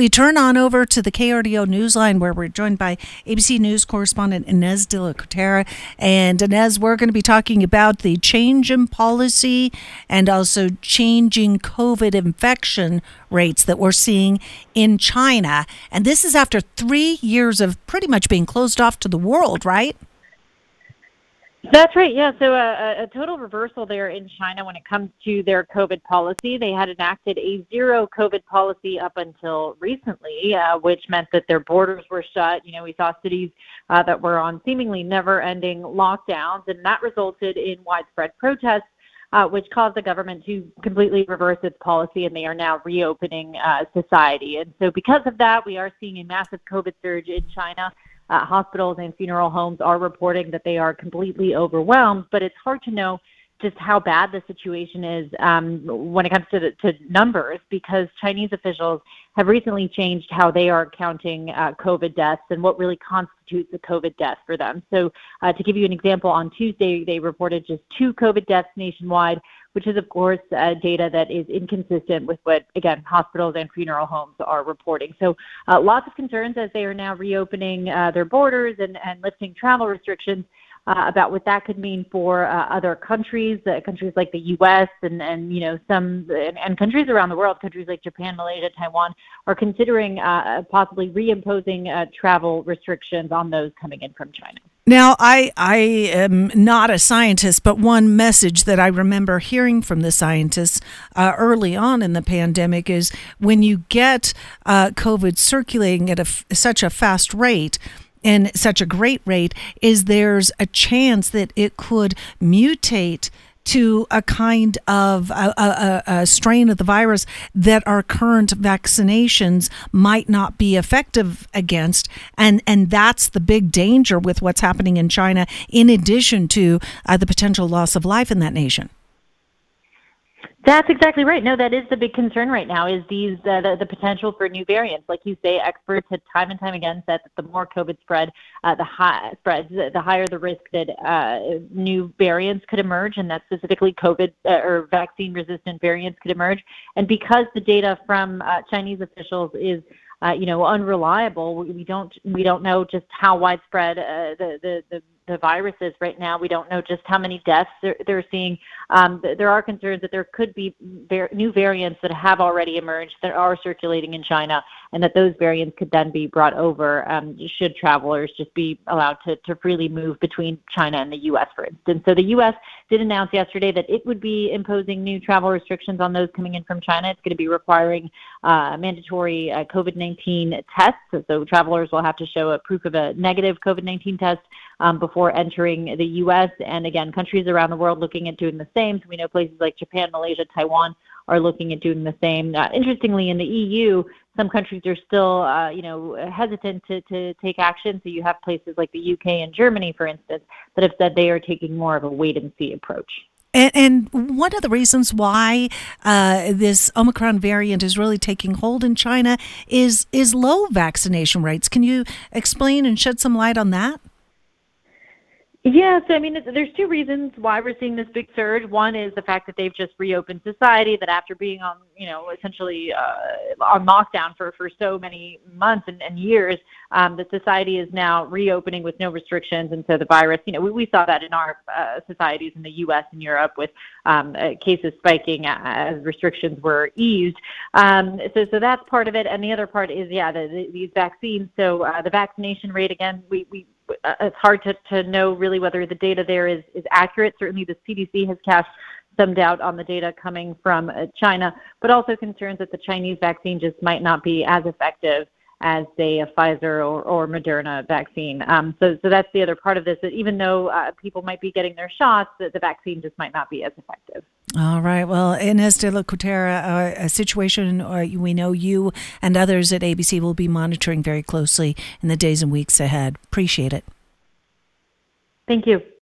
We turn on over to the KRDO Newsline where we're joined by ABC News correspondent Ines de la Cuetara. And Ines, we're going to be talking about the change in policy and also changing COVID infection rates that we're seeing in China. And this is after three years of pretty much being closed off to the world, right? That's right. Yeah. So uh, a total reversal there in China when it comes to their COVID policy. They had enacted a zero COVID policy up until recently, uh, which meant that their borders were shut. You know, we saw cities uh, that were on seemingly never-ending lockdowns, and that resulted in widespread protests. Uh, which caused the government to completely reverse its policy, and they are now reopening uh, society. And so, because of that, we are seeing a massive COVID surge in China. Hospitals and funeral homes are reporting that they are completely overwhelmed, but it's hard to know just how bad the situation is um, when it comes to, to numbers because Chinese officials have recently changed how they are counting uh, COVID deaths and what really constitutes a COVID death for them. So, uh, to give you an example, on Tuesday they reported just two COVID deaths nationwide, which is, of course, uh, data that is inconsistent with what, again, hospitals and funeral homes are reporting. So, uh, lots of concerns as they are now reopening uh, their borders and, and lifting travel restrictions. Uh, about what that could mean for uh, other countries, uh, countries like the U.S. and and you know some and, and, countries around the world, countries like Japan, Malaysia, Taiwan, are considering uh, possibly reimposing uh, travel restrictions on those coming in from China. Now, I, I am not a scientist, but one message that I remember hearing from the scientists uh, early on in the pandemic is when you get COVID circulating at a, such a fast rate, and such a great rate is there's a chance that it could mutate to a kind of a, a, a, strain of the virus that our current vaccinations might not be effective against. And and that's the big danger with what's happening in China in addition to uh, the potential loss of life in that nation that's exactly right. No, that is the big concern right now is these uh, the, the potential for new variants. Like you say, experts have time and time again said that the more COVID spread, uh, the high spreads, the higher the risk that uh, new variants could emerge, and that specifically COVID uh, or vaccine-resistant variants could emerge. And because the data from uh, Chinese officials is uh, you know unreliable, we, we don't we don't know just how widespread the, the the the virus is right now. We don't know just how many deaths they're, they're seeing. Um, there are concerns that there could be var- new variants that have already emerged that are circulating in China, and that those variants could then be brought over um, should travelers just be allowed to, to freely move between China and the U.S., for instance. So the U.S. did announce yesterday that it would be imposing new travel restrictions on those coming in from China. It's going to be requiring uh, mandatory uh, COVID 19 tests. So travelers will have to show a proof of a negative COVID 19 test um, before entering the U.S. And again, countries around the world looking at doing the same. So we know places like Japan, Malaysia, Taiwan are looking at doing the same. Uh, interestingly, in the EU, some countries are still, uh, you know, hesitant to, to take action. So you have places like the UK and Germany, for instance, that have said they are taking more of a wait and see approach. And, and, one of the reasons why uh, this Omicron variant is really taking hold in China is is low vaccination rates. Can you explain and shed some light on that? Yes, I mean, there's two reasons why we're seeing this big surge. One is the fact that they've just reopened society, that after being on, you know, essentially uh, on lockdown for, for so many months and, and years, um, that society is now reopening with no restrictions. And so the virus, you know, we, we saw that in our uh, societies in the U.S. and Europe with um, uh, cases spiking as restrictions were eased. Um, so, so that's part of it. And the other part is, yeah, the, the, these vaccines. So uh, the vaccination rate, again, we, we uh, it's hard to, to know really whether the data there is, is accurate. Certainly, the CDC has cast some doubt on the data coming from uh, China, but also concerns that the Chinese vaccine just might not be as effective as, say, a Pfizer or, or Moderna vaccine. Um, so, so that's the other part of this. That even though uh, people might be getting their shots, that the vaccine just might not be as effective. All right. Well, Ines de la Cuetara, uh, a situation uh, we know you and others at ABC will be monitoring very closely in the days and weeks ahead. Appreciate it. Thank you.